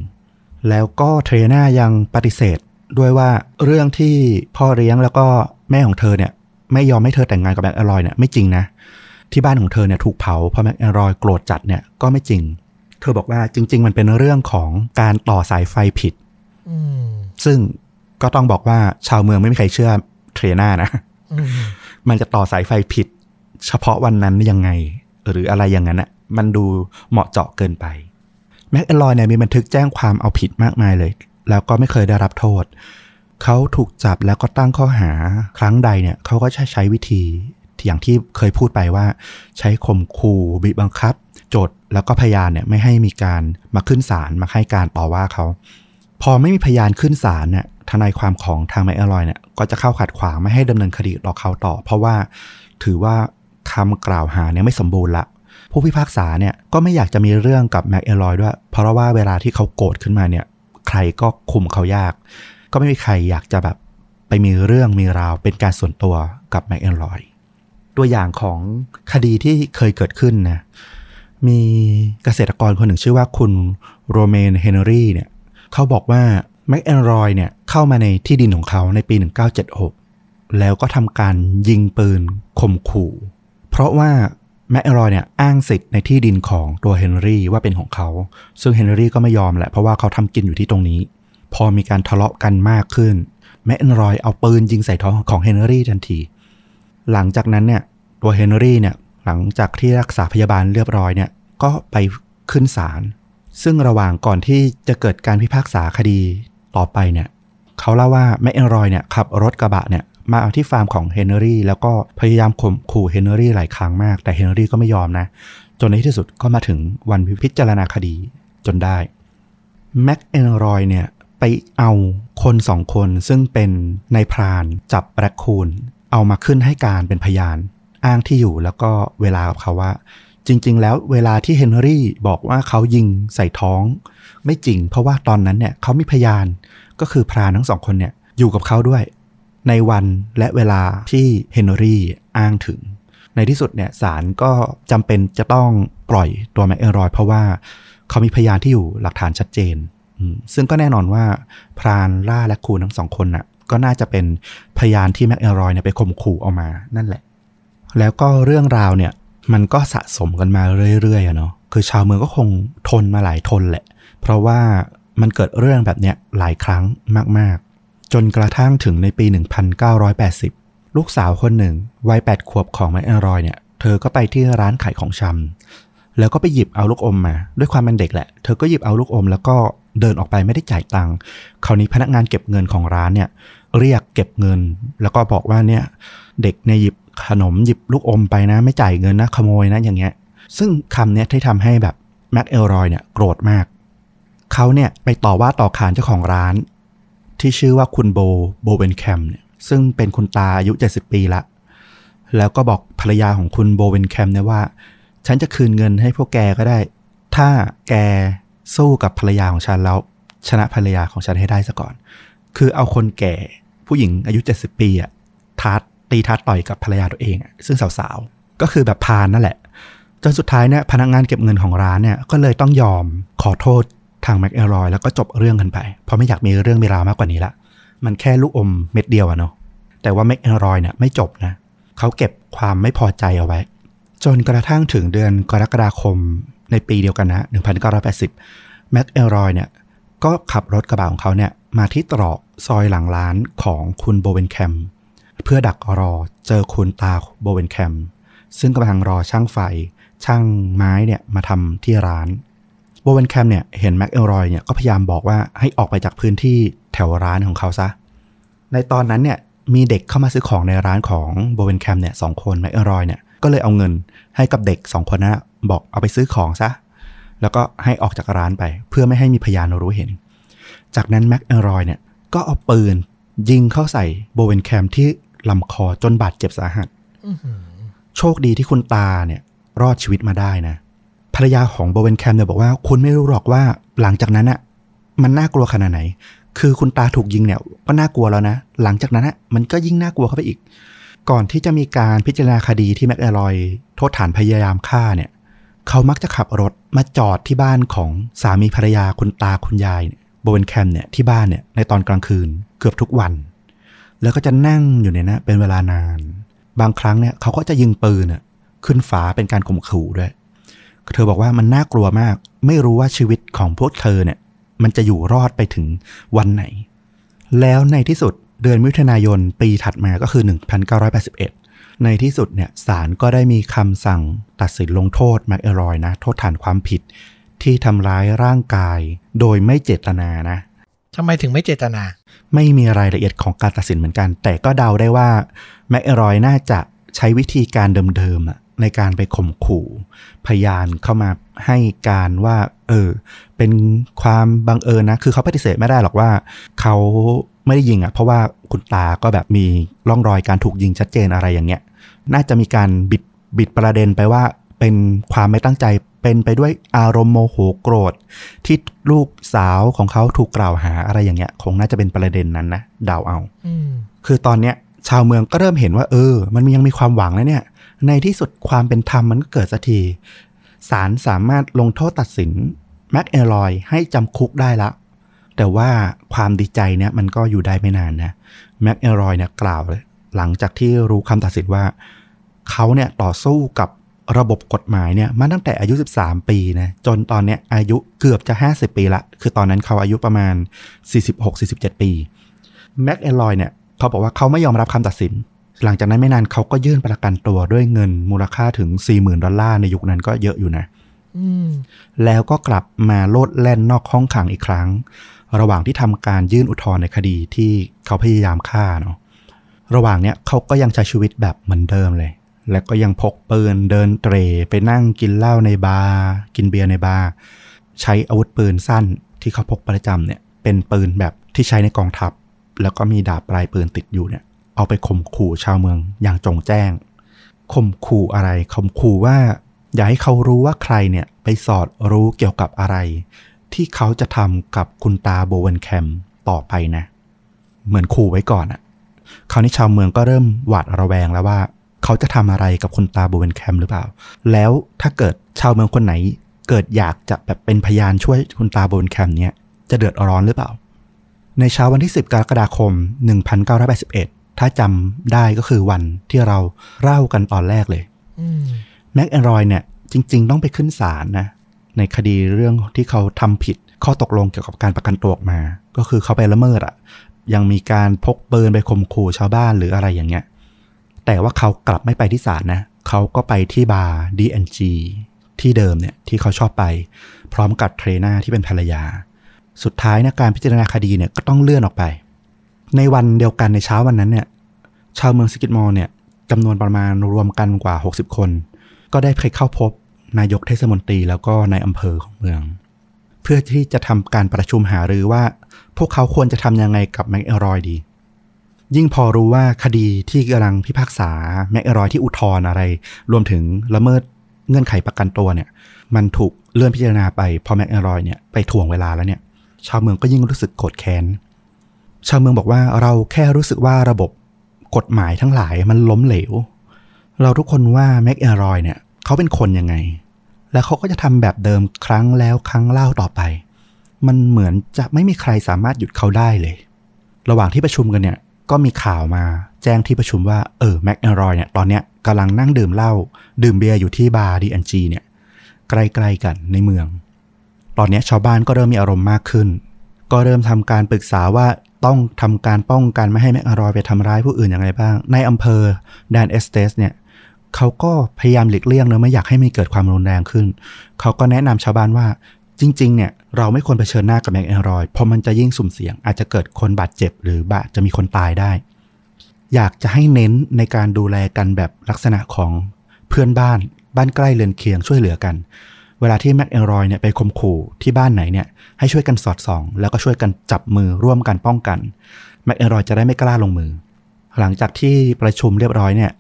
แล้วก็เทรน่ายังปฏิเสธด้วยว่าเรื่องที่พ่อเลี้ยงแล้วก็แม่ของเธอเนี่ยไม่ยอมให้เธอแต่งงานกับแม็กเอลอยเนี่ยไม่จริงนะที่บ้านของเธอเนี่ยถูกเผาเพราะแม็กเอลอยโกรธจัดเนี่ยก็ไม่จริง เธอบอกว่าจริง ๆ มันเป็นเรื่องของการต่อสายไฟผิดอืมซึ่งก็ต้องบอกว่าชาวเมืองไม่มีใครเชื่อเทรน่านะอืมมันจะต่อสายไฟผิด เฉพาะวันนั้นยังไง หรืออะไรอย่างนั้นอะมันดูเหมาะเจาะเกินไปแม็กเอลอยเนี่ยมีบันทึกแจ้งความเอาผิดมากมายเลย แล้วก็ไม่เคยได้รับโทษ เขาถูกจับแล้วก็ตั้งข้อหาครั้งใดเนี่ยเขาก็ใช้ใช้วิธีอย่างที่เคยพูดไปว่า ใช้ข่มขู่บีบบังคับโจทย์แล้วก็พยานเนี่ยไม่ให้มีการมาขึ้นศาลมาให้การต่อว่าเขา พอไม่มีพยานขึ้นศาลเนี่ยทนายความของทางแมเอลอยเนี่ยก็จะเข้าขัดขวางไม่ให้ดำเนินคดีต่อเขาต่อ เพราะว่าถือว่าคำกล่าวหาเนี่ยไม่สมบูรณ์ละผู้พิพากษาเนี่ยก็ไม่อยากจะมีเรื่องกับแมคเอลอยด้วย เพราะว่าเวลาที่เขาโกรธขึ้นมาเนี่ยใครก็คุมเขายาก ก็ไม่มีใครอยากจะแบบไปมีเรื่องมีราวเป็นการส่วนตัวกับแมคเอลอย ตัวอย่างของคดีที่เคยเกิดขึ้นนะ มีเกษตรกรคนหนึ่งชื่อว่าคุณโรเมนเฮนรี่เนี่ยเขาบอกว่าแมคแอนรอยเนี่ยเข้ามาในที่ดินของเขาในปี 1976 แล้วก็ทำการยิงปืนข่มขู่ เพราะว่าแมคแอนรอยเนี่ยอ้างสิทธิ์ในที่ดินของตัวเฮนรี่ว่าเป็นของเขา ซึ่งเฮนรี่ก็ไม่ยอมแหละเพราะว่าเขาทำกินอยู่ที่ตรงนี้ พอมีการทะเลาะกันมากขึ้นแมคแอนรอยเอาปืนยิงใส่ท้องของเฮนรี่ทันที หลังจากนั้นเนี่ยตัวเฮนรี่เนี่ย หลังจากที่รักษาพยาบาลเรียบร้อยเนี่ยก็ไปขึ้นศาลซึ่งระหว่างก่อนที่จะเกิดการพิพากษาคดีต่อไปเนี่ยเขาเล่าว่าแมคเอนรอยเนี่ยขับรถกระบะเนี่ยมาที่ฟาร์มของเฮนรี่ แล้วก็พยายามข่มขู่เฮนรี่หลายครั้งมาก แต่เฮนรี่ก็ไม่ยอมนะ จนในที่สุดก็มาถึงวันพิจารณาคดีจนได้แมคเอนรอยเนี่ยไปเอาคนสองคนซึ่งเป็นนายพรานจับแรคคูนเอามาขึ้นให้การเป็นพยาน อ้างที่อยู่แล้วก็เวลากับเขาว่า จริง ๆ แล้วเวลาที่เฮนรี่บอกว่าเขายิงใส่ท้อง ไม่จริง เพราะว่าตอนนั้นเนี่ยเขามีพยานก็คือพรานทั้งสองคนเนี่ยอยู่กับเขาด้วย ในวันและเวลาที่เฮนรี่อ้างถึง ในที่สุดเนี่ยศาลก็จำเป็นจะต้องปล่อยตัวแมคเอรอยเพราะว่าเขามีพยานที่อยู่หลักฐานชัดเจน ซึ่งก็แน่นอนว่าพรานล่าและคูทั้งสองคนน่ะก็น่าจะเป็นพยานที่แมคเอลรอยเนี่ยไปข่มขู่เอามานั่นแหละ แล้วก็เรื่องราวเนี่ยมันก็สะสมกันมาเรื่อยๆอะเนาะคือชาวเมืองก็คงทนมาหลายทนแหละ เพราะว่ามันเกิดเรื่องแบบเนี้ยหลายครั้งมากๆ จนกระทั่งถึงในปี 1980 ลูกสาวคนหนึ่งวัย 8 ขวบของแมคแอนรอยเนี่ย เธอก็ไปที่ร้านขายของชำแล้วก็ไปหยิบเอาลูกอมมา ด้วยความเป็นเด็กแหละ เธอก็หยิบเอาลูกอม แล้วก็เดินออกไปไม่ได้จ่ายตังค์คราวนี้พนักงานเก็บเงินของร้านเนี่ยเรียกเก็บเงิน แล้วก็บอกว่าเนี่ยเด็กเนี่ยหยิบ ขนมหยิบลูกอมไปนะ ไม่จ่ายเงินนะขโมยนะอย่างเงี้ย ซึ่งคำเนี้ยที่ทำให้แบบแม็กเอลรอยเนี่ยโกรธมาก เขาเนี่ยไปต่อว่าต่อขานเจ้าของร้าน ที่ชื่อว่าคุณโบโบเบนแคมเนี่ยซึ่งเป็นคุณตาอายุ 70 ปีละ แล้วก็บอกภรรยาของคุณโบเบนแคมเนี่ยว่า ฉันจะคืนเงินให้พวกแกก็ได้ ถ้าแกสู้กับภรรยาของฉันแล้วชนะภรรยาของฉันให้ได้ซะก่อน คือเอาคนแก่ผู้หญิงอายุ 70 ปีอะทัดตี ตีทัดต่อยกับภรรยาตัวเอง ซึ่งสาวๆ ก็คือแบบพานนั่นแหละ จนสุดท้ายเนี่ยพนักงานเก็บเงินของร้านเนี่ยก็เลยต้องยอมขอโทษทางแม็กเอลรอยแล้วก็จบเรื่องกันไป เพราะไม่อยากมีเรื่องมีราวมากกว่านี้ละ มันแค่ลูกอมเม็ดเดียวอะเนาะแต่ว่าแม็กเอลรอยเนี่ยไม่จบนะเขาเก็บความไม่พอใจเอาไว้ จนกระทั่งถึงเดือนกรกฎาคมในปีเดียวกันนะ1980แม็กเอลรอยเนี่ยก็ขับรถกระบะของเขาเนี่ยมาที่ตรอกซอยหลังร้านของคุณโบเวนแคม เพื่อดักรอเจอคุณตาโบเวนแคม ซึ่งกำลังรอช่างไฟ ช่างไม้เนี่ยมาทำที่ร้านโบเวนแคมเนี่ยเห็นแม็กเอลรอยเนี่ยก็พยายามบอกว่าให้ออกไปจากพื้นที่แถวร้านของเขาซะ ในตอนนั้นเนี่ยมีเด็กเข้ามาซื้อของในร้านของโบเวนแคมเนี่ยสองคนแม็กเอลรอยเนี่ยก็เลยเอาเงินให้กับเด็กสองคนนะบอกเอาไปซื้อของซะ แล้วก็ให้ออกจากร้านไป เพื่อไม่ให้มีพยานรู้เห็น จากนั้นแม็กเอรอยเนี่ยก็เอาปืนยิงเข้าใส่โบเวนแคมที่ ลำคอจนบาดเจ็บสาหัสโชคดีที่คุณตาเนี่ยรอดชีวิตมาได้นะ ภรรยาของโบเวนแคมเนี่ยบอกว่า คุณไม่รู้หรอกว่าหลังจากนั้นอะมันน่ากลัวขนาดไหน คือคุณตาถูกยิงเนี่ยก็น่ากลัวแล้วนะ หลังจากนั้นอะมันก็ยิ่งน่ากลัวเข้าไปอีก ก่อนที่จะมีการพิจารณาคดีที่แม็กแอรอย โทษฐานพยายามฆ่าเนี่ย เขามักจะขับรถมาจอดที่บ้านของสามีภรรยาคุณตาคุณยายโบเวนแคมเนี่ยที่บ้านเนี่ยในตอนกลางคืนเกือบทุกวัน แล้วก็จะนั่งอยู่ในนะเป็นเวลานาน บางครั้งเนี่ยเขาก็จะยิงปืนขึ้นฟ้าเป็นการข่มขู่ด้วย เธอบอกว่ามันน่ากลัวมาก ไม่รู้ว่าชีวิตของพวกเธอเนี่ย มันจะอยู่รอดไปถึงวันไหน แล้วในที่สุดเดือนมิถุนายนปีถัดมาก็คือ 1981 ในที่สุดเนี่ยศาลก็ได้มีคำสั่งตัดสินลงโทษแมคเอรอยนะ โทษฐานความผิดที่ทำร้ายร่างกาย โดยไม่เจตนานะทำไมถึงไม่เจตนา ไม่มีรายละเอียดของการตัดสินเหมือนกัน แต่ก็เดาได้ว่าแมคเอรอยน่าจะใช้วิธีการเดิมๆในการไปข่มขู่ พยานเข้ามาให้การว่า เออ เป็นความบังเอิญนะ คือเขาปฏิเสธไม่ได้หรอกว่า เขาไม่ได้ยิงอะ่ะ เพราะว่าคุณตาก็แบบมีร่องรอยการถูกยิงชัดเจนอะไรอย่างเงี้ย น่าจะมีการบิดบิดประเด็นไปว่าเป็นความไม่ตั้งใจ เป็นไปด้วยอารมณ์โมโหโกรธ ที่ลูกสาวของเขาถูกกล่าวหาอะไรอย่างเงี้ย คงน่าจะเป็นประเด็นนั้นนะเดาเอาอืมคือตอนเนี้ย ชาวเมืองก็เริ่มเห็นว่า เออ มันยังมีความหวังแล้วเนี่ย ในที่สุดความเป็นธรรมมันก็เกิดสักทีศาลสามารถลงโทษตัดสินแม็กเอลอยให้จำคุกได้ละ แต่ว่าความดีใจเนี่ยมันก็อยู่ได้ไม่นานนะแม็กเอลอยเนี่ยกล่าวเลยหลังจากที่รู้คำตัดสินว่า เขาเนี่ยต่อสู้กับ ระบบกฎหมายเนี่ยมาตั้งแต่อายุ 13 ปีนะจนตอนเนี้ยอายุเกือบจะ 50 ปีละ คือตอนนั้นเขาอายุประมาณ 46-47 ปีแม็กเอลอยเนี่ยเขาบอกว่าเขาไม่ยอมรับคำตัดสิน หลังจากนั้นไม่นานเขาก็ยื่นประกันตัวด้วยเงินมูลค่าถึง 40,000 ดอลลาร์ในยุคนั้นก็เยอะอยู่นะอืมแล้วก็กลับมาโลดแล่นนอกห้องขังอีกครั้ง ระหว่างที่ทำการยื่นอุทธรณ์ในคดีที่เขาพยายามฆ่าเนาะระหว่างเนี้ยเขาก็ยังใช้ชีวิตแบบเหมือนเดิมเลย แล้วก็ยังพกปืนเดินเตร่ไปนั่งกินเหล้าในบาร์กินเบียร์ในบาร์ใช้อาวุธปืนสั้นที่เขาพกประจำเนี่ยเป็นปืนแบบที่ใช้ในกองทัพ แล้วก็มีดาบปลายปืนติดอยู่เนี่ย เอาไปข่มขู่ชาวเมืองอย่างจงแจ้งข่มขู่อะไรข่มขู่ว่า อย่าให้เขารู้ว่าใครเนี่ยไปสอดรู้เกี่ยวกับอะไร ที่เขาจะทำกับคุณตาโบเวนแคมต่อไปนะ เหมือนขู่ไว้ก่อนอะคราวนี้ชาวเมืองก็เริ่มหวาดระแวงแล้วว่า เขาจะทำอะไรกับคุณตาโบเวนแคมหรือเปล่า แล้วถ้าเกิดชาวเมืองคนไหน เกิดอยากจะแบบเป็นพยานช่วยคุณตาโบเวนแคมเนี่ยจะเดือดร้อนหรือเปล่า ในเช้าวันที่ 10 กรกฎาคม 1981 ถ้าจำได้ก็คือวันที่เราเล่ากันตอนแรกเลยอืมแม็กแอนรอยเนี่ย จริง ๆ ต้องไปขึ้นศาลนะ ในคดีเรื่องที่เขาทำผิดข้อตกลงเกี่ยวกับการประกันตัวออกมา ก็คือเขาไปละเมิดอะยังมีการพกปืนไปข่มขู่ชาวบ้านหรืออะไรอย่างเงี้ย แต่ว่าเขากลับไม่ไปที่ศาลนะเขาก็ไปที่บาร์ D&G ที่เดิมเนี่ยที่เขาชอบไป พร้อมกับเทรน่าที่เป็นภรรยา สุดท้ายนะการพิจารณาคดีเนี่ยก็ต้องเลื่อนออกไป ในวันเดียวกันในเช้าวันนั้นเนี่ยชาวเมืองสกิดมอร์เนี่ยจำนวนประมาณรวมกันกว่า 60 คน ก็ได้ไปเข้าพบนายกเทศมนตรีแล้วก็นายอำเภอของเมือง เพื่อที่จะทำการประชุมหารือว่า พวกเขาควรจะทำยังไงกับแมคเอรอยดี ยิ่งพอรู้ว่าคดีที่กำลังพิพากษาแมคเอรอยที่อุทธรณ์อะไร รวมถึงละเมิดเงื่อนไขประกันตัวเนี่ย มันถูกเลื่อนพิจารณาไปพอแมคเอรอยเนี่ยไปถ่วงเวลาแล้วเนี่ย ชาวเมืองก็ยิ่งรู้สึกโกรธแค้นชาวเมืองบอกว่าเราแค่รู้สึกว่าระบบกฎหมายทั้งหลายมันล้มเหลว เราทุกคนว่าแม็กเอรอยเนี่ยเขาเป็นคนยังไง และเขาก็จะทำแบบเดิมครั้งแล้วครั้งเล่าต่อไป มันเหมือนจะไม่มีใครสามารถหยุดเขาได้เลย ระหว่างที่ประชุมกันเนี่ย ก็มีข่าวมาแจ้งที่ประชุมว่าเออแม็กเอรอยเนี่ยตอนเนี้ยกำลังนั่งดื่มเหล้าดื่มเบียร์อยู่ที่บาร์ D&G เนี่ยใกล้ๆกันในเมือง ตอนเนี้ยชาวบ้านก็เริ่มมีอารมณ์มากขึ้น ก็เริ่มทำการปรึกษาว่าต้องทำการป้องกันไม่ให้แมคเอรอยไปทำร้ายผู้อื่นอย่างไรบ้าง นายอำเภอแดนเอสเตสเนี่ยเขาก็พยายามหลีกเลี่ยงนะไม่อยากให้มีเกิดความรุนแรงขึ้น เขาก็แนะนำชาวบ้านว่า จริง ๆ เนี่ยเราไม่ควรเผชิญหน้ากับแมคอารอยเพราะมันจะยิ่งสุ่มเสี่ยง อาจจะเกิดคนบาดเจ็บ หรือบาดจะมีคนตายได้ อยากจะให้เน้นในการดูแลกันแบบลักษณะของเพื่อนบ้านบ้านใกล้เรือนเคียงช่วยเหลือกัน เวลาที่แม็กเอรอยเนี่ยไปข่มขู่ที่บ้านไหนเนี่ยให้ช่วยกันสอดส่อง แล้วก็ช่วยกันจับมือร่วมกันป้องกันแม็กเอรอยจะได้ไม่กล้าลงมือ หลังจากที่ประชุมเรียบร้อยเนี่ย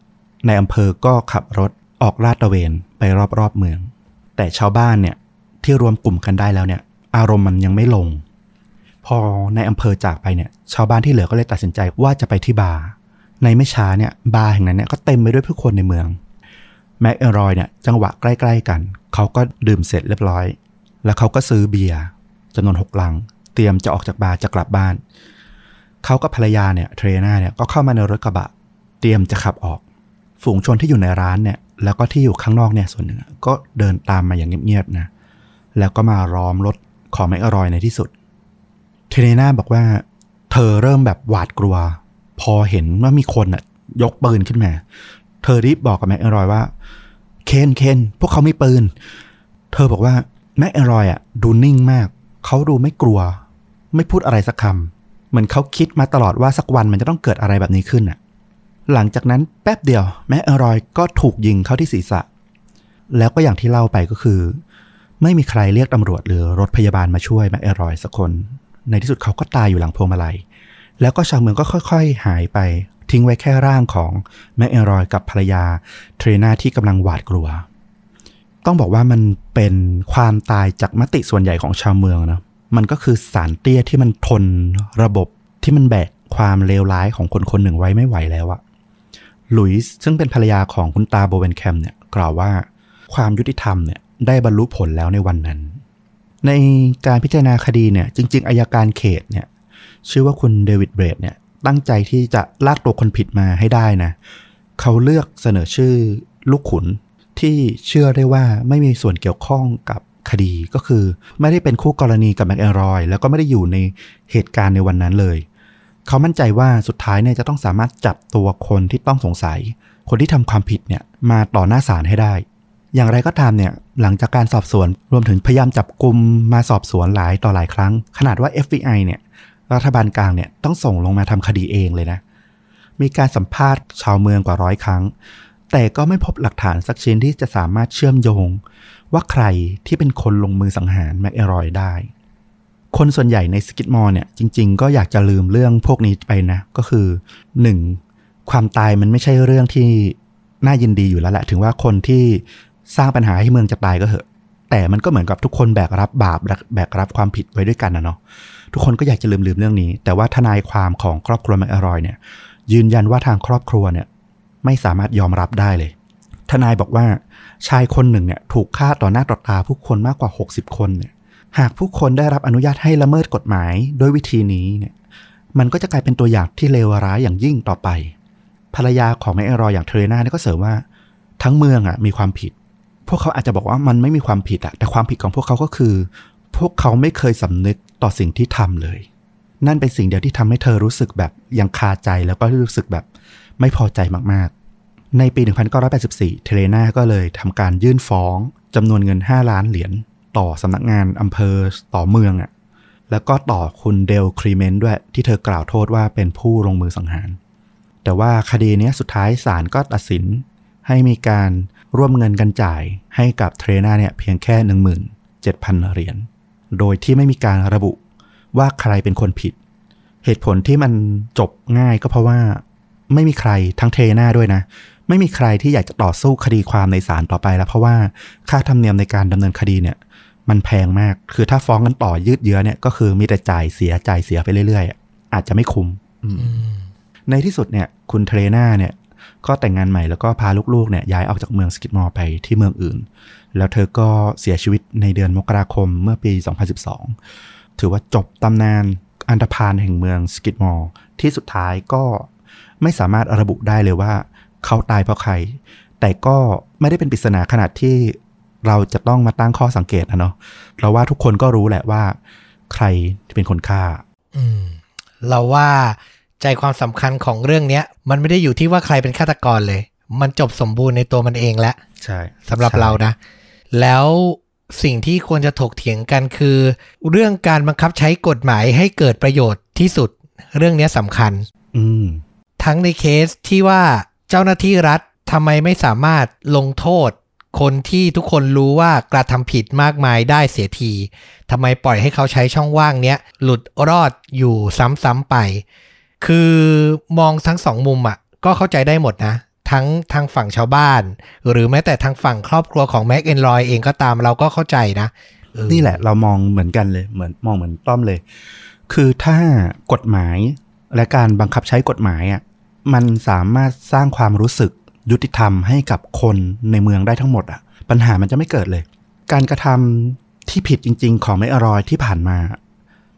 ในอำเภอก็ขับรถออกลาดตระเวนไปรอบๆเมือง แต่ชาวบ้านเนี่ย ที่รวมกลุ่มกันได้แล้วเนี่ย อารมณ์มันยังไม่ลง พอในอำเภอจากไปเนี่ยชาวบ้านที่เหลือก็เลยตัดสินใจว่าจะไปที่บาร์ในไม่ช้าเนี่ยบาร์แห่งนั้นเนี่ยก็เต็มไปด้วยผู้คนในเมืองแม็กเอรอยเนี่ยจังหวะใกล้ๆกัน เขาก็ดื่มเสร็จเรียบร้อย แล้วเขาก็ซื้อเบียร์จำนวนหกลัง เตรียมจะออกจากบาร์จะกลับบ้าน เขากับภรรยาเนี่ยเทรน่าเนี่ยก็เข้ามาในรถกระบะ เตรียมจะขับออก ฝูงชนที่อยู่ในร้านเนี่ยแล้วก็ที่อยู่ข้างนอกเนี่ยส่วนหนึ่งก็เดินตามมาอย่างเงียบๆนะ แล้วก็มาล้อมรถของแม็กอรอยในที่สุด เทเรน่าบอกว่า เธอเริ่มแบบหวาดกลัว พอเห็นว่ามีคนอะ ยกปืนขึ้นมา เธอรีบบอกกับแม็กอรอยว่า เคนเคนพวกเขามีปืน เธอบอกว่าแม็กอรอยอะดูนิ่งมาก เขาดูไม่กลัว ไม่พูดอะไรสักคำเหมือนเขาคิดมาตลอดว่าสักวันมันจะต้องเกิดอะไรแบบนี้ขึ้นอะ หลังจากนั้นแป๊บเดียวแม็กแอรอยก็ถูกยิงเข้าที่ศีรษะ แล้วก็อย่างที่เล่าไปก็คือ ไม่มีใครเรียกตำรวจหรือรถพยาบาลมาช่วยแม็กแอรอยสักคน ในที่สุดเขาก็ตายอยู่หลังพวงมาลัย แล้วก็ชาวเมืองก็ค่อยๆ หายไป ทิ้งไว้แค่ร่างของแม็กแอรอยกับภรรยาเทรนาที่กำลังหวาดกลัว ต้องบอกว่ามันเป็นความตายจากมติส่วนใหญ่ของชาวเมืองนะมันก็คือสารเตี้ยที่มันทนระบบที่มันแบกความเลวร้ายของคนคนหนึ่งไว้ไม่ไหวแล้วอะหลุยส์ซึ่งเป็นภรรยาของคุณตาโบเวนแคมเนี่ยกล่าวว่าความยุติธรรมเนี่ย ได้บรรลุผลแล้วในวันนั้น ในการพิจารณาคดีเนี่ยจริง ๆอายการเขตเนี่ยชื่อว่าคุณเดวิดเบรดเนี่ยตั้งใจที่จะลากตัวคนผิดมาให้ได้นะเขาเลือกเสนอชื่อลูกขุนที่เชื่อได้ว่าไม่มีส่วนเกี่ยวข้องกับคดีก็คือไม่ได้เป็นคู่กรณีกับแมคแอนรอย แล้วก็ไม่ได้อยู่ในเหตุการณ์ในวันนั้นเลย เขามั่นใจว่าสุดท้ายเนี่ยจะต้องสามารถจับตัวคนที่ต้องสงสัย คนที่ทำความผิดเนี่ยมาต่อหน้าศาลให้ได้ อย่างไรก็ตามเนี่ย หลังจากการสอบสวนรวมถึงพยายามจับกลุ่มมาสอบสวนหลายต่อหลายครั้ง ขนาดว่า FBI เนี่ยรัฐบาลกลางเนี่ยต้องส่งลงมาทำคดีเองเลยนะ มีการสัมภาษณ์ชาวเมืองกว่าร้อยครั้ง แต่ก็ไม่พบหลักฐานสักชิ้นที่จะสามารถเชื่อมโยง ว่าใครที่เป็นคนลงมือสังหารแมคเอรอยได้ คนส่วนใหญ่ในสกิทมอร์เนี่ยจริง ๆ ก็อยากจะลืมเรื่องพวกนี้ไปนะ ก็คือ 1. ความตายมันไม่ใช่เรื่องที่น่ายินดีอยู่แล้วแหละ ถึงว่าคนที่ สร้างปัญหาให้เมืองจะตายก็เหอะ แต่มันก็เหมือนกับทุกคนแบกรับบาปแบกรับความผิดไว้ด้วยกันนะเนาะทุกคนก็อยากจะลืมลืมเรื่องนี้ แต่ว่าทนายความของครอบครัวแมคอรอยเนี่ย ยืนยันว่าทางครอบครัวเนี่ย ไม่สามารถยอมรับได้เลย ทนายบอกว่าชายคนหนึ่งเนี่ยถูกฆ่าต่อหน้าต่อตาผู้คนมากกว่า 60 คนเนี่ยหากผู้คนได้รับอนุญาตให้ละเมิดกฎหมายด้วยวิธีนี้เนี่ย มันก็จะกลายเป็นตัวอย่างที่เลวร้ายอย่างยิ่งต่อไป ภรรยาของแมคอรอยอย่างเทเรนาเนี่ยก็เสริมว่า ทั้งเมืองอะมีความผิด พวกเขาอาจจะบอกว่ามันไม่มีความผิดอะแต่ความผิดของพวกเขาก็คือ พวกเขาไม่เคยสำนึกต่อสิ่งที่ทำเลย นั่นเป็นสิ่งเดียวที่ทำให้เธอรู้สึกแบบยังคาใจแล้วก็รู้สึกแบบไม่พอใจมากๆ ในปี 1984 เทรนาก็เลยทำการยื่นฟ้องจำนวนเงิน 5 ล้านเหรียญต่อสำนักงานอำเภอต่อเมืองอะ่ะ แล้วก็ต่อคุณเดลครีเมนด้วยที่เธอกล่าวโทษว่าเป็นผู้ลงมือสังหาร แต่ว่าคดีนี้สุดท้ายศาลก็ตัดสินให้มีการ ร่วมเงินกันจ่ายให้กับเทรนาเนี่ยเพียงแค่ 17,000 เหรียญ โดยที่ไม่มีการระบุว่าใครเป็นคนผิด เหตุผลที่มันจบง่ายก็เพราะว่าไม่มีใครทั้งเทรนาด้วยนะ ไม่มีใครที่อยากจะต่อสู้คดีความในศาลต่อไปแล้ว เพราะว่าค่าธรรมเนียมในการดำเนินคดีเนี่ย มันแพงมาก คือถ้าฟ้องกันต่อยืดเยื้อเนี่ยก็คือมีแต่จ่ายเสียจ่ายเสียไปเรื่อยๆ อาจจะไม่คุ้มในที่สุดเนี่ยคุณเทรนาเนี่ย ก็แต่งงานใหม่แล้วก็พาลูกๆเนี่ยย้ายออกจากเมืองสกิตมอร์ไปที่เมืองอื่น แล้วเธอก็เสียชีวิตในเดือนมกราคมเมื่อปี 2012 ถือว่าจบตำนานอันธพาลแห่งเมืองสกิตมอร์ที่สุดท้ายก็ไม่สามารถระบุได้เลยว่า เขาตายเพราะใคร แต่ก็ไม่ได้เป็นปริศนาขนาดที่เราจะต้องมาตั้งข้อสังเกตนะเนาะเราว่าทุกคนก็รู้แหละว่า ใครเป็นคนฆ่าอืมเราว่า ใจความสำคัญของเรื่องเนี้ย มันไม่ได้อยู่ที่ว่าใครเป็นฆาตกรเลย มันจบสมบูรณ์ในตัวมันเองแล้วใช่สำหรับใช่เรานะ แล้วสิ่งที่ควรจะถกเถียงกันคือ เรื่องการบังคับใช้กฎหมายให้เกิดประโยชน์ที่สุด เรื่องเนี้ยสำคัญ อืมทั้งในเคสที่ว่าเจ้าหน้าที่รัฐทำไมไม่สามารถลงโทษ คนที่ทุกคนรู้ว่ากระทำผิดมากมายได้เสียทีทำไมปล่อยให้เขาใช้ช่องว่างเนี้ยหลุดรอดอยู่ซ้ำๆไป คือมองทั้งสองมุมอะ ก็เข้าใจได้หมดนะ ทั้งทางฝั่งชาวบ้าน หรือแม้แต่ทางฝั่งครอบครัวของแม็กเอนรอยเองก็ตามเราก็เข้าใจนะนี่แหละเรามองเหมือนกันเลยเหมือนมองเหมือนต้อมเลย คือถ้ากฎหมายและการบังคับใช้กฎหมายอะมันสามารถสร้างความรู้สึกยุติธรรมให้กับคนในเมืองได้ทั้งหมดอะ ปัญหามันจะไม่เกิดเลย การกระทำที่ผิดจริง ๆ ของไม่อรอยที่ผ่านมา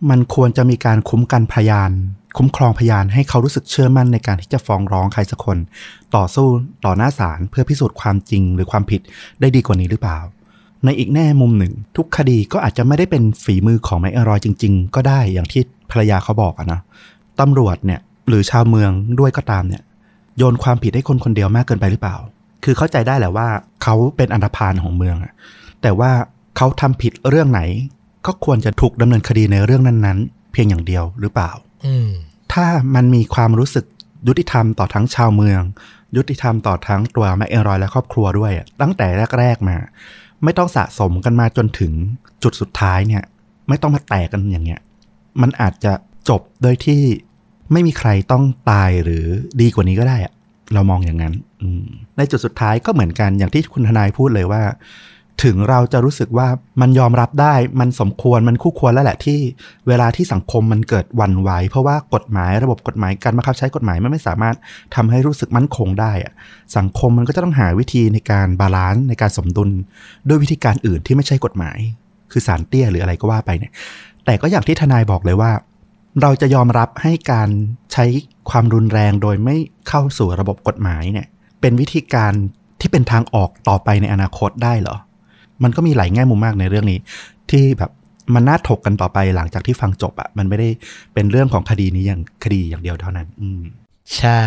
มันควรจะมีการคุ้มกันพยาน คุ้มครองพยานให้เขารู้สึกเชื่อมั่นในการที่จะฟ้องร้องใครสักคน ต่อสู้ต่อหน้าศาลเพื่อพิสูจน์ความจริงหรือความผิดได้ดีกว่านี้หรือเปล่า ในอีกแง่มุมหนึ่ง ทุกคดีก็อาจจะไม่ได้เป็นฝีมือของไมเอรอยจริง ๆ ก็ได้อย่างที่ภรรยาเขาบอกอะนะตำรวจเนี่ยหรือชาวเมืองด้วยก็ตามเนี่ยโยนความผิดให้คนคนเดียวมากเกินไปหรือเปล่า คือเข้าใจได้แหละว่าเขาเป็นอันธพาลของเมืองอะแต่ว่าเขาทำผิดเรื่องไหน ก็ควรจะถูกดำเนินคดีในเรื่องนั้นๆ เพียงอย่างเดียวหรือเปล่า ถ้ามันมีความรู้สึกยุติธรรมต่อทั้งชาวเมือง ยุติธรรมต่อทั้งตัวแมคเอรอยและครอบครัวด้วยตั้งแต่แรก ๆ มา ไม่ต้องสะสมกันมาจนถึงจุดสุดท้ายเนี่ย ไม่ต้องมาแตกกันอย่างเงี้ย มันอาจจะจบโดยที่ไม่มีใครต้องตายหรือดีกว่านี้ก็ได้อะเรามองอย่างนั้นในจุดสุดท้ายก็เหมือนกันอย่างที่คุณทนายพูดเลยว่า ถึงเราจะรู้สึกว่ามันยอมรับได้มันสมควรมันคู่ควรแล้วแหละที่ เวลาที่สังคมมันเกิดหวั่นไหว เพราะว่ากฎหมายระบบกฎหมายการบังคับใช้กฎหมายมันไม่สามารถทำให้รู้สึกมั่นคงได้อะสังคมมันก็จะต้องหาวิธีในการ balance ในการสมดุล ด้วยวิธีการอื่นที่ไม่ใช่กฎหมาย คือสารเตี้ยหรืออะไรก็ว่าไปเนี่ยแต่ก็อย่างที่ทนายบอกเลยว่า เราจะยอมรับให้การใช้ความรุนแรงโดยไม่เข้าสู่ระบบกฎหมายเนี่ยเป็นวิธีการที่เป็นทางออกต่อไปในอนาคตได้เหรอ มันก็มีหลายแง่มุมมากในเรื่องนี้ ที่แบบมันน่าถกกันต่อไปหลังจากที่ฟังจบอะมันไม่ได้เป็นเรื่องของคดีนี้อย่างคดีอย่างเดียวเท่านั้น อืมใช่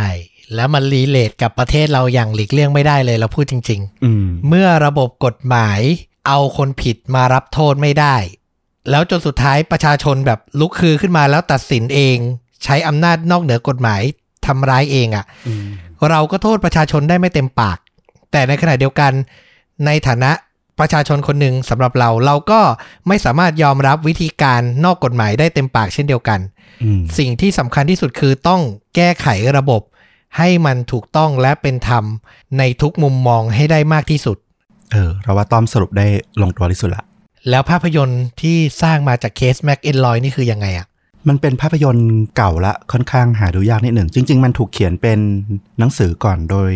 แล้วมันรีเลทกับประเทศเราอย่างหลีกเลี่ยงไม่ได้เลยเราพูดจริงอืมๆเมื่อระบบกฎหมายเอาคนผิดมารับโทษไม่ได้ แล้วจนสุดท้ายประชาชนแบบลุกคือขึ้นมาแล้วตัดสินเอง ใช้อำนาจนอกเหนือกฎหมายทำร้ายเองอะ่ะอืมเราก็โทษประชาชนได้ไม่เต็มปาก แต่ในขณะเดียวกันในฐานะ ประชาชนคนหนึ่งสำหรับเราเราก็ไม่สามารถยอมรับวิธีการนอกกฎหมายได้เต็มปากเช่นเดียวกันอืมสิ่งที่สำคัญที่สุดคือต้องแก้ไขระบบ ให้มันถูกต้องและเป็นธรรมในทุกมุมมองให้ได้มากที่สุด เออ เราว่าต้อมสรุปได้ลงตัวที่สุดละ แล้วภาพยนตร์ที่สร้างมาจากเคสแม็กแอรอยนี่คือยังไงอะมันเป็นภาพยนตร์เก่าละค่อนข้างหาดูยากนิดหนึ่ง จริง ๆ มันถูกเขียนเป็นหนังสือก่อนโดย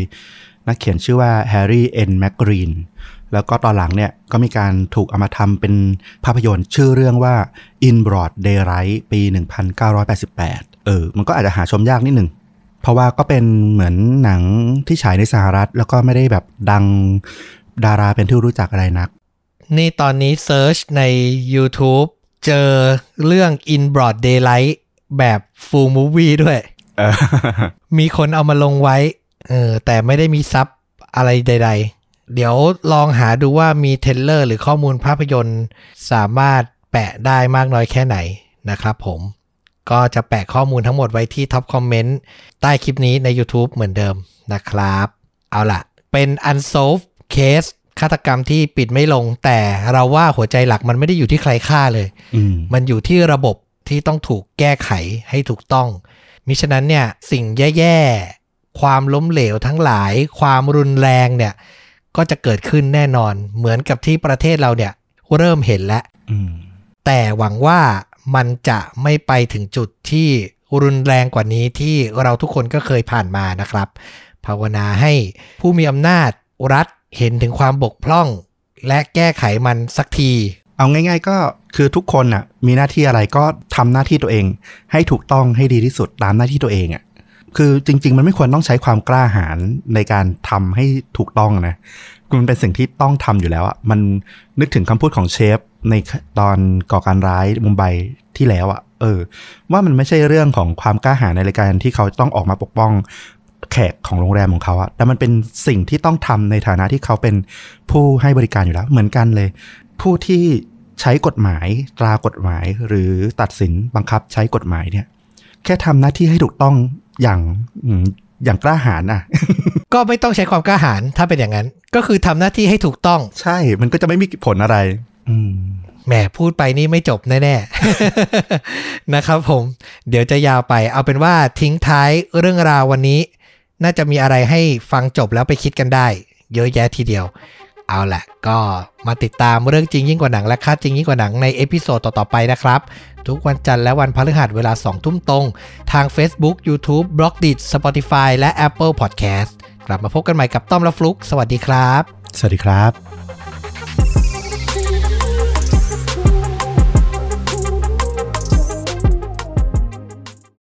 นักเขียนชื่อว่าแฮร์รี่เอ็นแมกกรีน แล้วก็ตอนหลังเนี่ยก็มีการถูกเอามาทำเป็นภาพยนตร์ชื่อเรื่องว่า In Broad Daylight ปี 1988 เออ มันก็อาจจะหาชมยากนิดหนึ่ง เพราะว่าก็เป็นเหมือนหนังที่ฉายในสหรัฐ แล้วก็ไม่ได้แบบดังดาราเป็นที่รู้จักอะไรนัก นี่ตอนนี้ search ใน YouTube เจอเรื่อง In Broad Daylight แบบ Full Movie ด้วยเออมีคนเอามาลงไว้ เออ แต่ไม่ได้มี sub อะไรใด ๆ เดี๋ยวลองหาดูว่ามี trailer หรือข้อมูลภาพยนตร์สามารถแปะได้มากน้อยแค่ไหนนะครับผมก็จะแปะข้อมูลทั้งหมดไว้ที่ท็อปคอมเมนต์ใต้คลิปนี้ใน YouTube เหมือนเดิมนะครับ เอาล่ะ เป็น unsolved case ฆาตกรรมที่ปิดไม่ลง แต่เราว่าหัวใจหลักมันไม่ได้อยู่ที่ใครฆ่าเลยอืมมันอยู่ที่ระบบที่ต้องถูกแก้ไขให้ถูกต้อง มิฉะนั้นเนี่ยสิ่งแย่ ๆ ความล้มเหลวทั้งหลาย ความรุนแรงเนี่ย ก็จะเกิดขึ้นแน่นอนเหมือนกับที่ประเทศเราเนี่ย เริ่มเห็นแล้วอืมแต่หวังว่ามันจะไม่ไปถึงจุดที่รุนแรงกว่านี้ที่เราทุกคนก็เคยผ่านมานะครับ ภาวนาให้ผู้มีอำนาจรัฐเห็นถึงความบกพร่อง และแก้ไขมันสักที เอาง่ายๆก็คือทุกคนน่ะมีหน้าที่อะไรก็ทำหน้าที่ตัวเอง ให้ถูกต้องให้ดีที่สุดตามหน้าที่ตัวเองอะ คือจริง ๆ มันไม่ควรต้องใช้ความกล้าหาญในการทำให้ถูกต้องนะมันเป็นสิ่งที่ต้องทำอยู่แล้วอะมันนึกถึงคำพูดของเชฟในตอนก่อการร้ายมุมไบที่แล้วอะเออ ว่ามันไม่ใช่เรื่องของความกล้าหาญในรายการที่เขาต้องออกมาปกป้องแขกของโรงแรมของเขาอะแต่มันเป็นสิ่งที่ต้องทำในฐานะที่เขาเป็นผู้ให้บริการอยู่แล้ว เหมือนกันเลย ผู้ที่ใช้กฎหมายตรากฎหมาย หรือตัดสินบังคับใช้กฎหมายเนี่ย แค่ทำหน้าที่ให้ถูกต้อง อย่างอืมอย่างกล้าหาญน่ะ ก็ไม่ต้องใช้ความกล้าหาญถ้าเป็นอย่างนั้น ก็คือทำหน้าที่ให้ถูกต้อง ใช่ มันก็จะไม่มีผลอะไร อืมแหมพูดไปนี่ไม่จบแน่ๆนะครับผม เดี๋ยวจะยาวไป เอาเป็นว่าทิ้งท้ายเรื่องราววันนี้ น่าจะมีอะไรให้ฟังจบแล้วไปคิดกันได้ เยอะแยะทีเดียว เอาแหละ ก็มาติดตามเรื่องจริงยิ่งกว่าหนังและค่าจริงยิ่งกว่าหนังใน episode ต่อๆไปนะครับ ทุกวันจันทร์และวันพฤหัสเวลา 2 ทุ่มตรง ทาง Facebook YouTube b l o g d i t Spotify และ Apple Podcast กลับมาพบกันใหม่กับต้อมและฟลุก สวัสดีครับ สวัสดีครับ